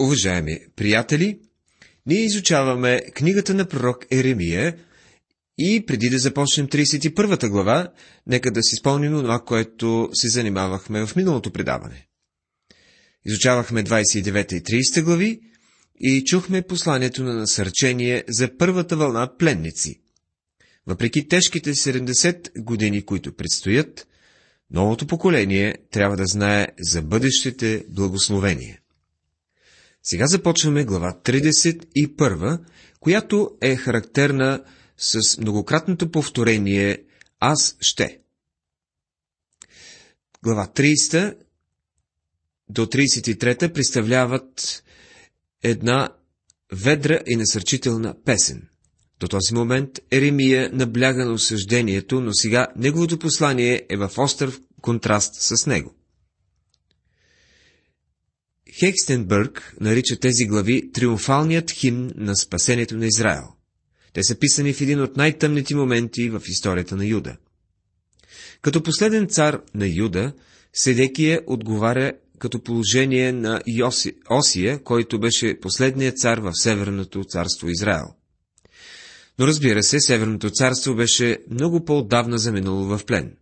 Уважаеми приятели, ние изучаваме книгата на пророк Еремия и преди да започнем 31 глава, нека да си спомним това, което се занимавахме в миналото предаване. Изучавахме 29 и 30 глави и чухме посланието на насърчение за първата вълна пленници. Въпреки тежките 70 години, които предстоят, новото поколение трябва да знае за бъдещите благословения. Сега започваме глава 31, която е характерна с многократното повторение Аз ще. Глава 30 до 33 представляват една ведра и насърчителна песен. До този момент Еремия набляга на осъждението, но сега неговото послание е в остър контраст с него. Хекстенбърг нарича тези глави триумфалният химн на спасението на Израел. Те са писани в един от най-тъмните моменти в историята на Юда. Като последен цар на Юда, Седекия отговаря като положение на Йоси, Осия, който беше последният цар в Северното царство Израел. Но разбира се, Северното царство беше много по-отдавна заминало в плен.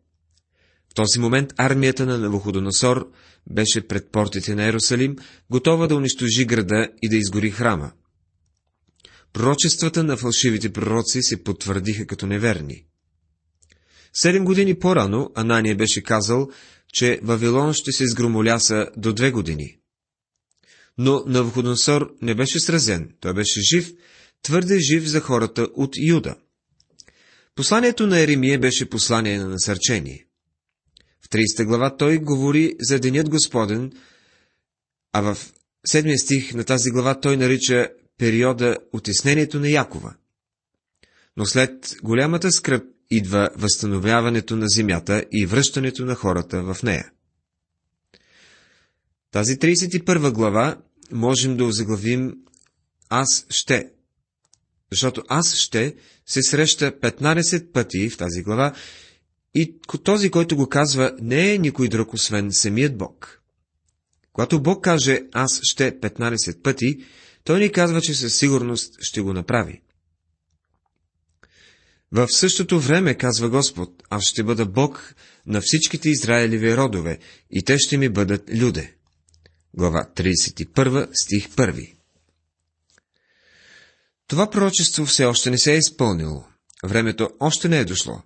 В този момент армията на Навуходоносор беше пред портите на Ерусалим, готова да унищожи града и да изгори храма. Пророчествата на фалшивите пророци се потвърдиха като неверни. Седем години по-рано Анания беше казал, че Вавилон ще се сгромоляса до две години. Но Навуходоносор не беше сразен, той беше жив, твърде жив за хората от Юда. Посланието на Еремия беше послание на насърчение. В 30 глава той говори за Денят Господен, а в 7 стих на тази глава той нарича периода отеснението на Якова. Но след голямата скръп идва възстановяването на земята и връщането на хората в нея. Тази 31 глава можем да озаглавим Аз ще. Защото Аз ще се среща 15 пъти в тази глава и този, който го казва, не е никой друг, освен самият Бог. Когато Бог каже аз ще 15 пъти, той ни казва, че със сигурност ще го направи. В същото време, казва Господ, аз ще бъда Бог на всичките Израелеви родове и те ще ми бъдат люде. Глава 31, стих 1 Това пророчество все още не се е изпълнило. Времето още не е дошло.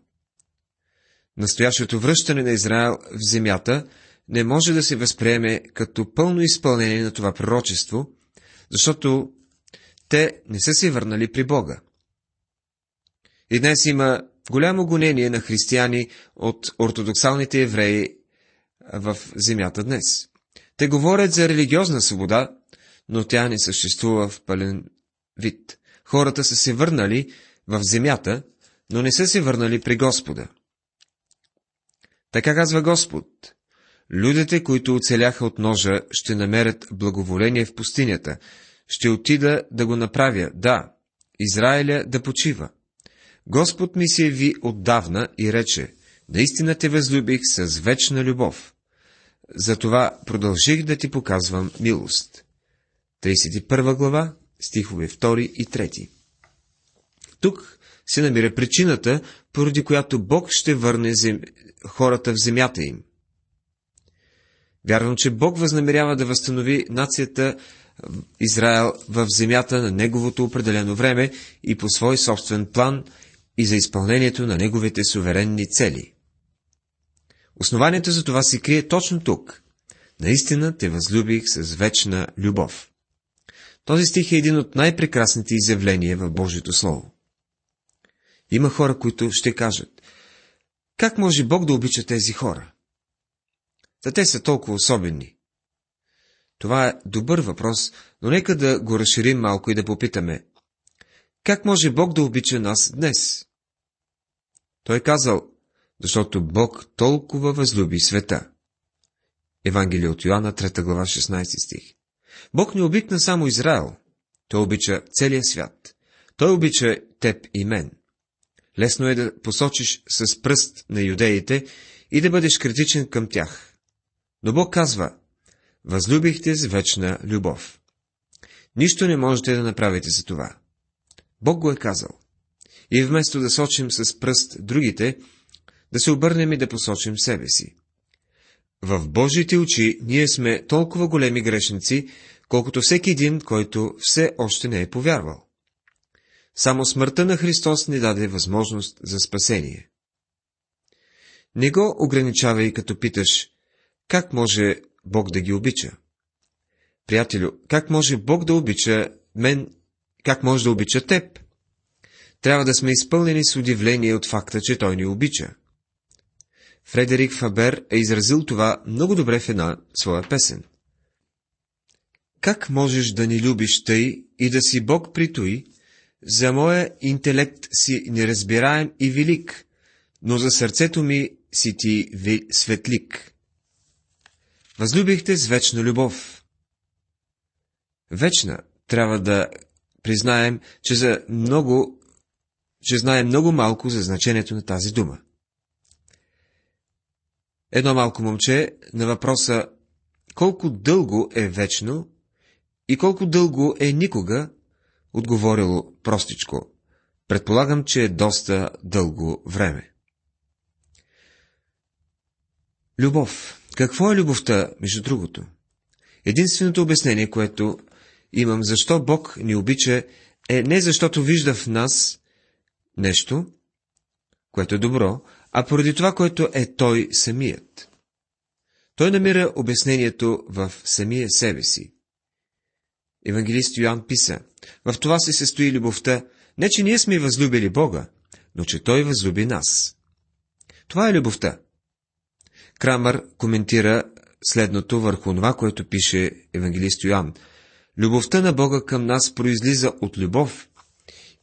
Настоящото връщане на Израел в земята не може да се възприеме като пълно изпълнение на това пророчество, защото те не са се върнали при Бога. И днес има голямо гонение на християни от ортодоксалните евреи в земята днес. Те говорят за религиозна свобода, но тя не съществува в пълен вид. Хората са се върнали в земята, но не са се върнали при Господа. Така казва Господ. Людите, които оцеляха от ножа, ще намерят благоволение в пустинята. Ще отида да го направя, да, Израиля да почива. Господ ми се яви отдавна и рече, наистина те възлюбих с вечна любов. Затова продължих да ти показвам милост. 31 глава, стихове 2 и 3. Тук се намира причината, поради която Бог ще върне зем... хората в земята им. Вярвам, че Бог възнамерява да възстанови нацията Израел в земята на неговото определено време и по свой собствен план и за изпълнението на неговите суверенни цели. Основанието за това се крие точно тук. Наистина те възлюбих с вечна любов. Този стих е един от най-прекрасните изявления в Божието Слово. Има хора, които ще кажат, как може Бог да обича тези хора? Та те са толкова особени. Това е добър въпрос, но нека да го разширим малко и да попитаме. Как може Бог да обича нас днес? Той е казал, защото Бог толкова възлюби света. Евангелие от Йоанна, 3 глава, 16 стих. Бог не обикна само Израел. Той обича целия свят. Той обича теб и мен. Лесно е да посочиш с пръст на юдеите и да бъдеш критичен към тях. Но Бог казва, възлюбихте с вечна любов. Нищо не можете да направите за това. Бог го е казал. И вместо да сочим с пръст другите, да се обърнем и да посочим себе си. В Божиите очи ние сме толкова големи грешници, колкото всеки един, който все още не е повярвал. Само смъртта на Христос ни даде възможност за спасение. Не го ограничавай, като питаш, как може Бог да ги обича? Приятелю, как може Бог да обича мен, как може да обича теб? Трябва да сме изпълнени с удивление от факта, че Той ни обича. Фредерик Фабер е изразил това много добре в една своя песен. Как можеш да ни любиш тъй и да си Бог при той, за моя интелект си неразбираем и велик, но за сърцето ми си ти светлик. Възлюбихте с вечна любов. Вечна трябва да признаем, че за много, че знае много малко за значението на тази дума. Едно малко момче на въпроса колко дълго е вечно и колко дълго е никога, отговорило простичко. Предполагам, че е доста дълго време. Любов. Какво е любовта, между другото? Единственото обяснение, което имам защо Бог ни обича, е не защото вижда в нас нещо, което е добро, а поради това, което е Той самият. Той намира обяснението в самия себе си. Евангелист Йоанн писа, в това се състои любовта, не че ние сме възлюбили Бога, но че Той възлюби нас. Това е любовта. Крамър коментира следното върху това, което пише евангелист Йоанн. Любовта на Бога към нас произлиза от любов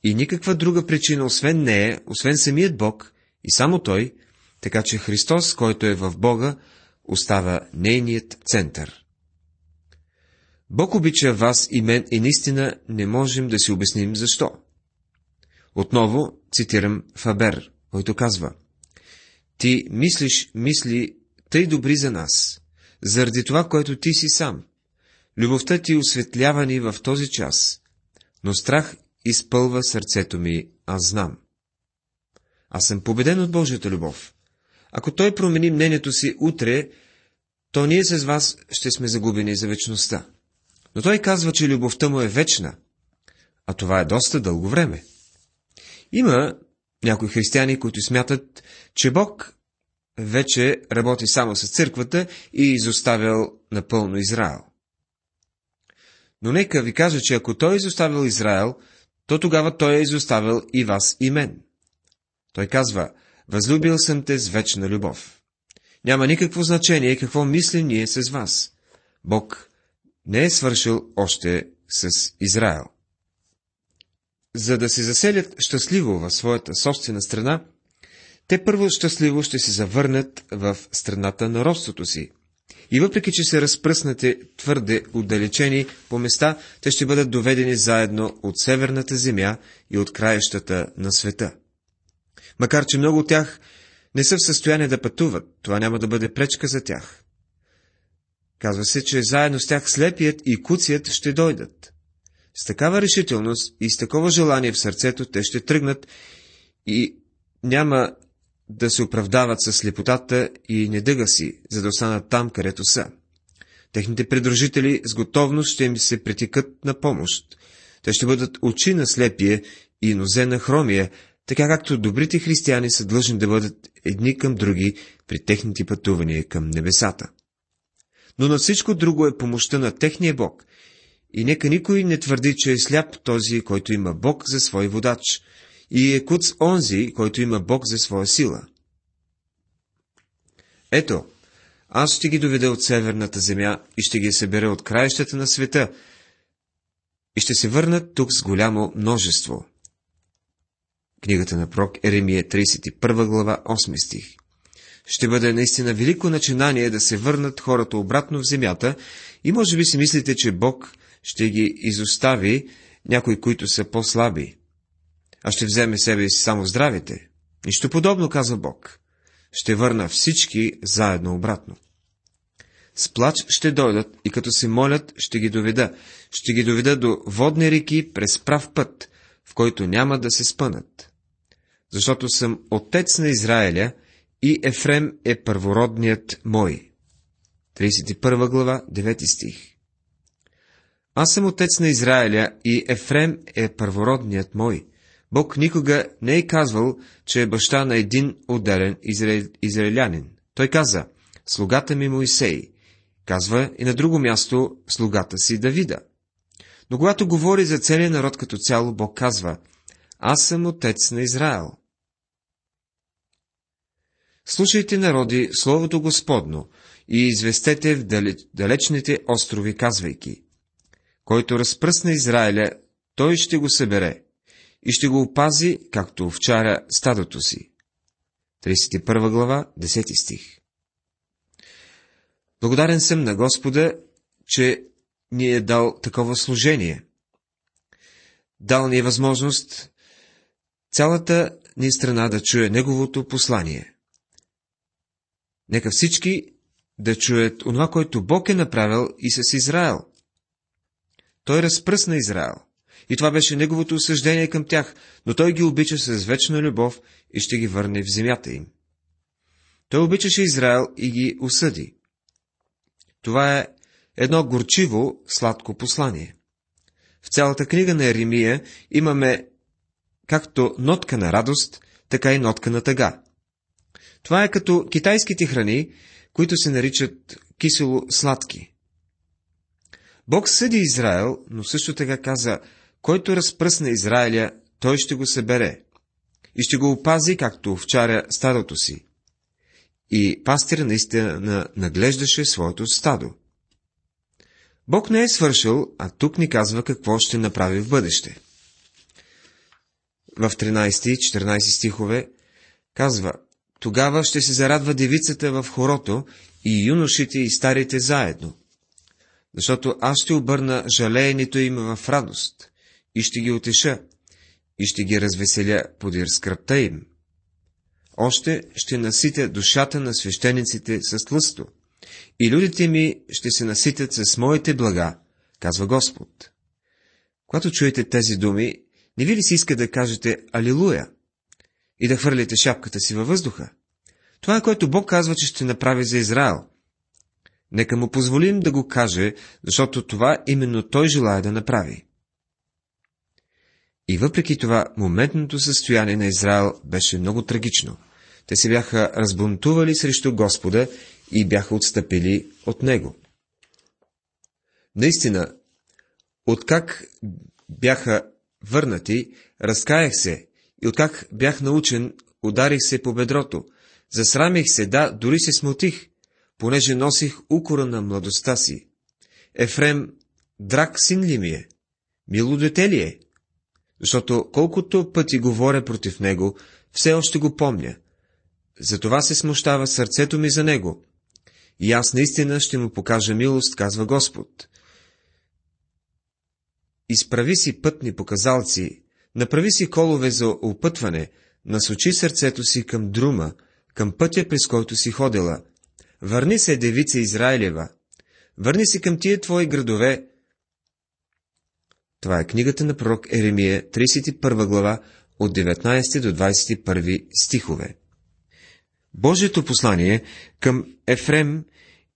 и никаква друга причина, освен нея, освен самият Бог и само Той, така че Христос, който е в Бога, остава нейният център. Бог обича вас и мен и наистина не можем да си обясним защо. Отново цитирам Фабер, който казва Ти мислиш мисли тъй добри за нас, заради това, което ти си сам. Любовта ти осветлява ни в този час, но страх изпълва сърцето ми, аз знам. Аз съм победен от Божията любов. Ако той промени мнението си утре, то ние с вас ще сме загубени за вечността. Но той казва, че любовта му е вечна, а това е доста дълго време. Има някои християни, които смятат, че Бог вече работи само с църквата и изоставял напълно Израел. Но нека ви кажа, че ако той е изоставил Израел, то тогава той е изоставил и вас и мен. Той казва, възлюбил съм те с вечна любов. Няма никакво значение какво мислим ние с вас. Бог не е свършил още с Израел. За да се заселят щастливо в своята собствена страна, те първо щастливо ще се завърнат в страната на родството си. И въпреки, че са разпръснати твърде отдалечени по места, те ще бъдат доведени заедно от северната земя и от краищата на света. Макар, че много от тях не са в състояние да пътуват, това няма да бъде пречка за тях. Казва се, че заедно с тях слепият и куцият ще дойдат. С такава решителност и с такова желание в сърцето те ще тръгнат и няма да се оправдават с слепотата и недъга си, за да останат там, където са. Техните придружители с готовност ще им се притекат на помощ. Те ще бъдат очи на слепие и нозе на хромия, така както добрите християни са длъжни да бъдат едни към други при техните пътувания към небесата. Но на всичко друго е помощта на техния Бог. И нека никой не твърди, че е сляп този, който има Бог за свой водач, и е куц онзи, който има Бог за своя сила. Ето, аз ще ги доведа от северната земя и ще ги събера от краищата на света и ще се върнат тук с голямо множество. Книгата на прок Еремия, 31 глава, 8 стих. Ще бъде наистина велико начинание да се върнат хората обратно в земята и може би си мислите, че Бог ще ги изостави някои, които са по-слаби а ще вземе себе си само здравите. Нищо подобно, каза Бог. Ще върна всички заедно обратно. с плач ще дойдат и като се молят, ще ги доведа. Ще ги доведа до водни реки през прав път, в който няма да се спънат. Защото съм отец на Израиля и Ефрем е първородният мой. 31 глава, 9 стих Аз съм отец на Израиля и Ефрем е първородният мой. Бог никога не е казвал, че е баща на един отделен израелянин. Той каза, слугата ми Моисей, казва и на друго място слугата си Давида. Но когато говори за целия народ като цяло, Бог казва, аз съм отец на Израел. Слушайте, народи, Словото Господно и известете в далечните острови, казвайки, който разпръсна Израиля, той ще го събере и ще го опази, както овчаря стадото си. 31 глава, 10 стих Благодарен съм на Господа, че ни е дал такова служение. Дал ни е възможност цялата ни страна да чуе Неговото послание. Нека всички да чуят онова, което Бог е направил и с Израел. Той разпръсна Израел. И това беше неговото осъждение към тях, но той ги обича с вечна любов и ще ги върне в земята им. Той обичаше Израел и ги осъди. Това е едно горчиво, сладко послание. В цялата книга на Еремия имаме както нотка на радост, така и нотка на тъга. Това е като китайските храни, които се наричат кисело-сладки. Бог съди Израел, но също така каза, който разпръсна Израиля, той ще го събере и ще го опази, както овчаря стадото си. И пастир наистина наглеждаше своето стадо. Бог не е свършил, а тук ни казва какво ще направи в бъдеще. В 13 и 14 стихове казва, тогава ще се зарадва девицата в хорото и юношите и старите заедно. Защото аз ще обърна жалеенето им в радост и ще ги отеша и ще ги развеселя подир скръпта им. Още ще наситя душата на свещениците с тлъсто и людите ми ще се наситят с моите блага, казва Господ. Когато чуете тези думи, не ви ли си иска да кажете Алилуя и да хвърлите шапката си във въздуха? Това е което Бог казва, че ще направи за Израел. Нека му позволим да го каже, защото това именно той желая да направи. И въпреки това, моментното състояние на Израел беше много трагично. Те се бяха разбунтували срещу Господа и бяха отстъпили от Него. Наистина, откак бяха върнати, разкаях се и откак бях научен, ударих се по бедрото. Засрамих се, да, дори се смутих, понеже носих укора на младостта си. Ефрем, драг син ли ми е? Мило дете ли е? Защото колкото пъти говоря против него, все още го помня. Затова се смущава сърцето ми за него. И аз наистина ще му покажа милост, казва Господ. Изправи си пътни показалци, направи си колове за опътване, насочи сърцето си към друма, към пътя, през който си ходила. Върни се, девица Израилева. Върни се към тия твои градове. Това е книгата на пророк Еремия, 31 глава, от 19 до 21 стихове. Божието послание към Ефрем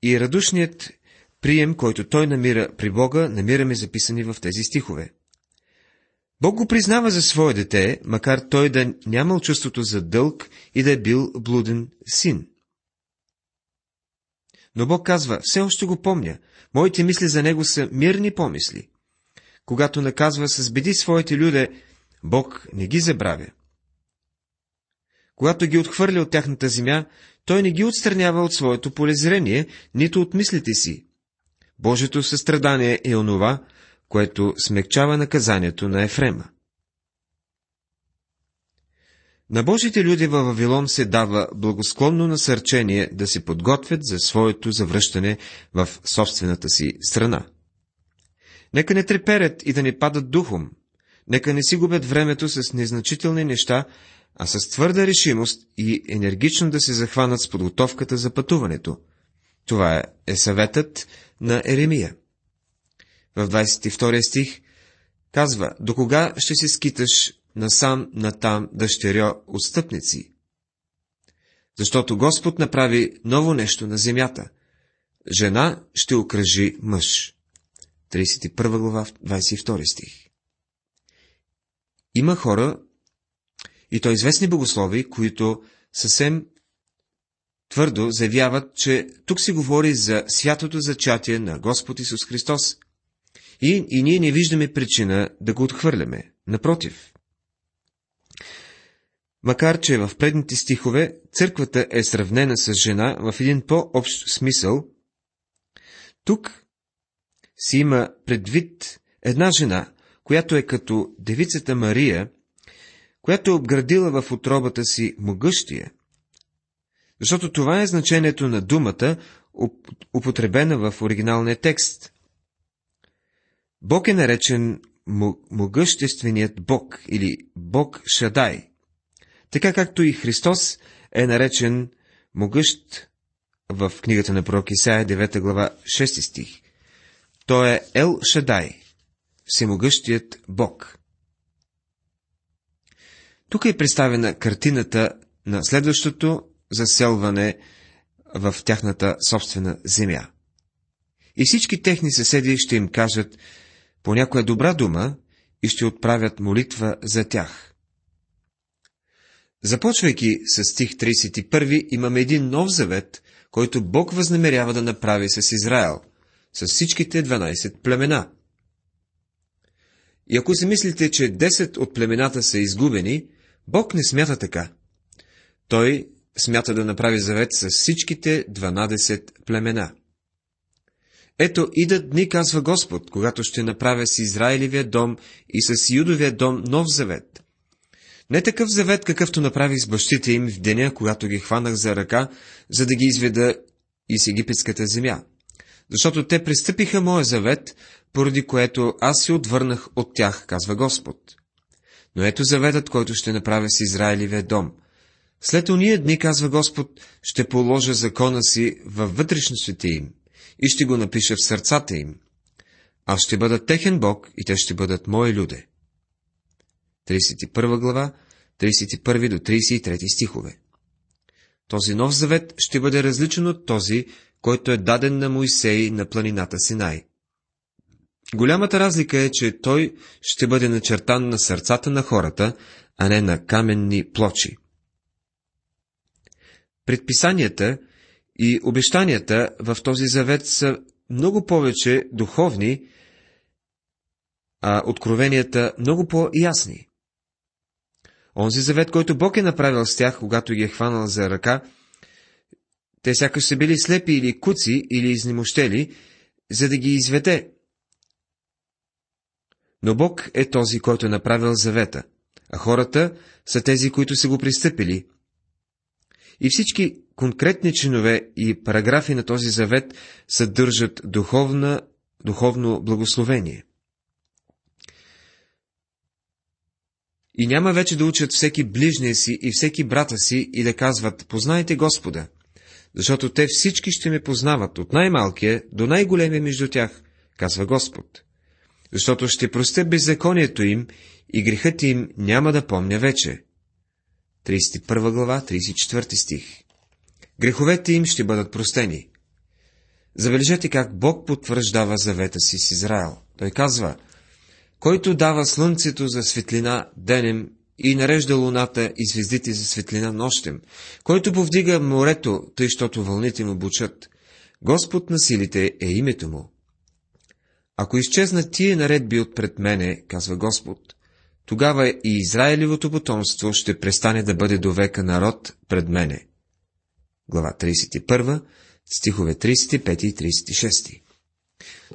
и радушният прием, който той намира при Бога, намираме записани в тези стихове. Бог го признава за свое дете, макар той да нямал чувството за дълг и да е бил блуден син. Но Бог казва, все още го помня, моите мисли за него са мирни помисли. Когато наказва с беди своите люде, Бог не ги забравя. Когато ги отхвърля от тяхната земя, той не ги отстранява от своето полезрение, нито от мислите си. Божието състрадание е онова, което смекчава наказанието на Ефрема. На Божите люди във Вавилон се дава благосклонно насърчение да се подготвят за своето завръщане в собствената си страна. Нека не треперят и да не падат духом, нека не си губят времето с незначителни неща, а с твърда решимост и енергично да се захванат с подготовката за пътуването. Това е съветът на Еремия. В 22 стих казва, до кога ще се скиташ насам натам дъщеря отстъпници? Защото Господ направи ново нещо на земята. Жена ще окръжи мъж. 31 глава, 22 стих. Има хора, и то известни богослови, които съвсем твърдо заявяват, че тук се говори за святото зачатие на Господ Исус Христос. И, и ние не виждаме причина да го отхвърляме. Напротив. Макар, че в предните стихове църквата е сравнена с жена в един по-общ смисъл, тук си има предвид една жена, която е като девицата Мария, която е обградила в отробата си могъщия. Защото това е значението на думата, употребена в оригиналния текст. Бог е наречен могъщественият Бог или Бог Шадай, така както и Христос е наречен могъщ в книгата на пророк Исаия 9 глава 6 стих. Той е Ел Шадай, всемогъщият Бог. Тук е представена картината на следващото заселване в тяхната собствена земя. И всички техни съседи ще им кажат по някоя добра дума и ще отправят молитва за тях. Започвайки с стих 31, имаме един нов завет, който Бог възнамерява да направи с Израел, с всичките 12 племена. И ако си мислите, че 10 от племената са изгубени, Бог не смята така. Той смята да направи завет с всичките 12 племена. Ето, идат дни, казва Господ, когато ще направя с Израилевия дом и с Юдовия дом нов завет. Не такъв завет, какъвто направих с бащите им в деня, когато ги хванах за ръка, за да ги изведа из египетската земя. Защото те пристъпиха моя завет, поради което аз се отвърнах от тях, казва Господ. Но ето заветът, който ще направя с Израилевия дом. След уния дни, казва Господ, ще положа закона си във вътрешностите им и ще го напиша в сърцата им. Аз ще бъда техен Бог и те ще бъдат мои люде. 31 глава, 31 до 33 стихове. Този нов завет ще бъде различен от този, който е даден на Моисей на планината Синай. Голямата разлика е, че той ще бъде начертан на сърцата на хората, а не на каменни плочи. Предписанията и обещанията в този завет са много повече духовни, а откровенията много по-ясни. Онзи завет, който Бог е направил с тях, когато ги е хванал за ръка, те сякаш са били слепи или куци или изнемощели, за да ги изведе. Но Бог е този, който е направил завета, а хората са тези, които са го пристъпили. И всички конкретни чинове и параграфи на този завет съдържат духовна, духовно благословение. И няма вече да учат всеки ближния си и всеки брата си и да казват, познайте Господа, защото те всички ще ме познават, от най-малкия до най-големия между тях, казва Господ. Защото ще простя беззаконието им и грехът им няма да помня вече. 31 глава, 34 стих Греховете им ще бъдат простени. Забележете как Бог потвърждава завета си с Израел. Той казва, който дава слънцето за светлина денем и нарежда луната и звездите за светлина нощем, който повдига морето, тъй, щото вълните му бучат. Господ на силите е името му. Ако изчезнат тия наредби от пред мене, казва Господ, тогава и Израилевото потомство ще престане да бъде до века народ пред мене. Глава 31, стихове 35 и 36.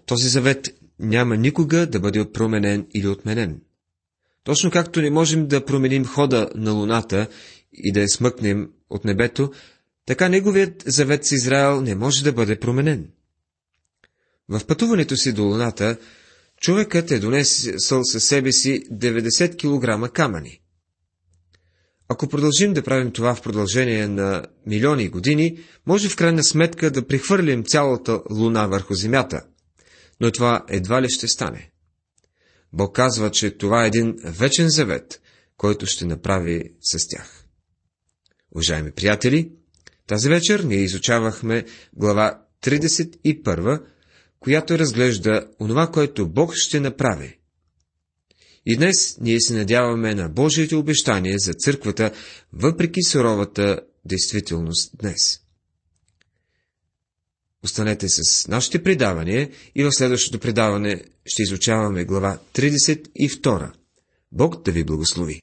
Този завет няма никога да бъде променен или отменен. Точно както не можем да променим хода на луната и да я смъкнем от небето, така неговият завет с Израел не може да бъде променен. В пътуването си до луната, човекът е донесъл със себе си 90 кг камъни. Ако продължим да правим това в продължение на милиони години, може в крайна сметка да прихвърлим цялата луна върху Земята. Но това едва ли ще стане. Бог казва, че това е един вечен завет, който ще направи с тях. Уважаеми приятели, тази вечер ние изучавахме глава 31, която разглежда онова, което Бог ще направи. И днес ние се надяваме на Божието обещание за църквата, въпреки суровата действителност днес. Останете с нашите предавания и в следващото предаване ще изучаваме глава 32. Бог да ви благослови!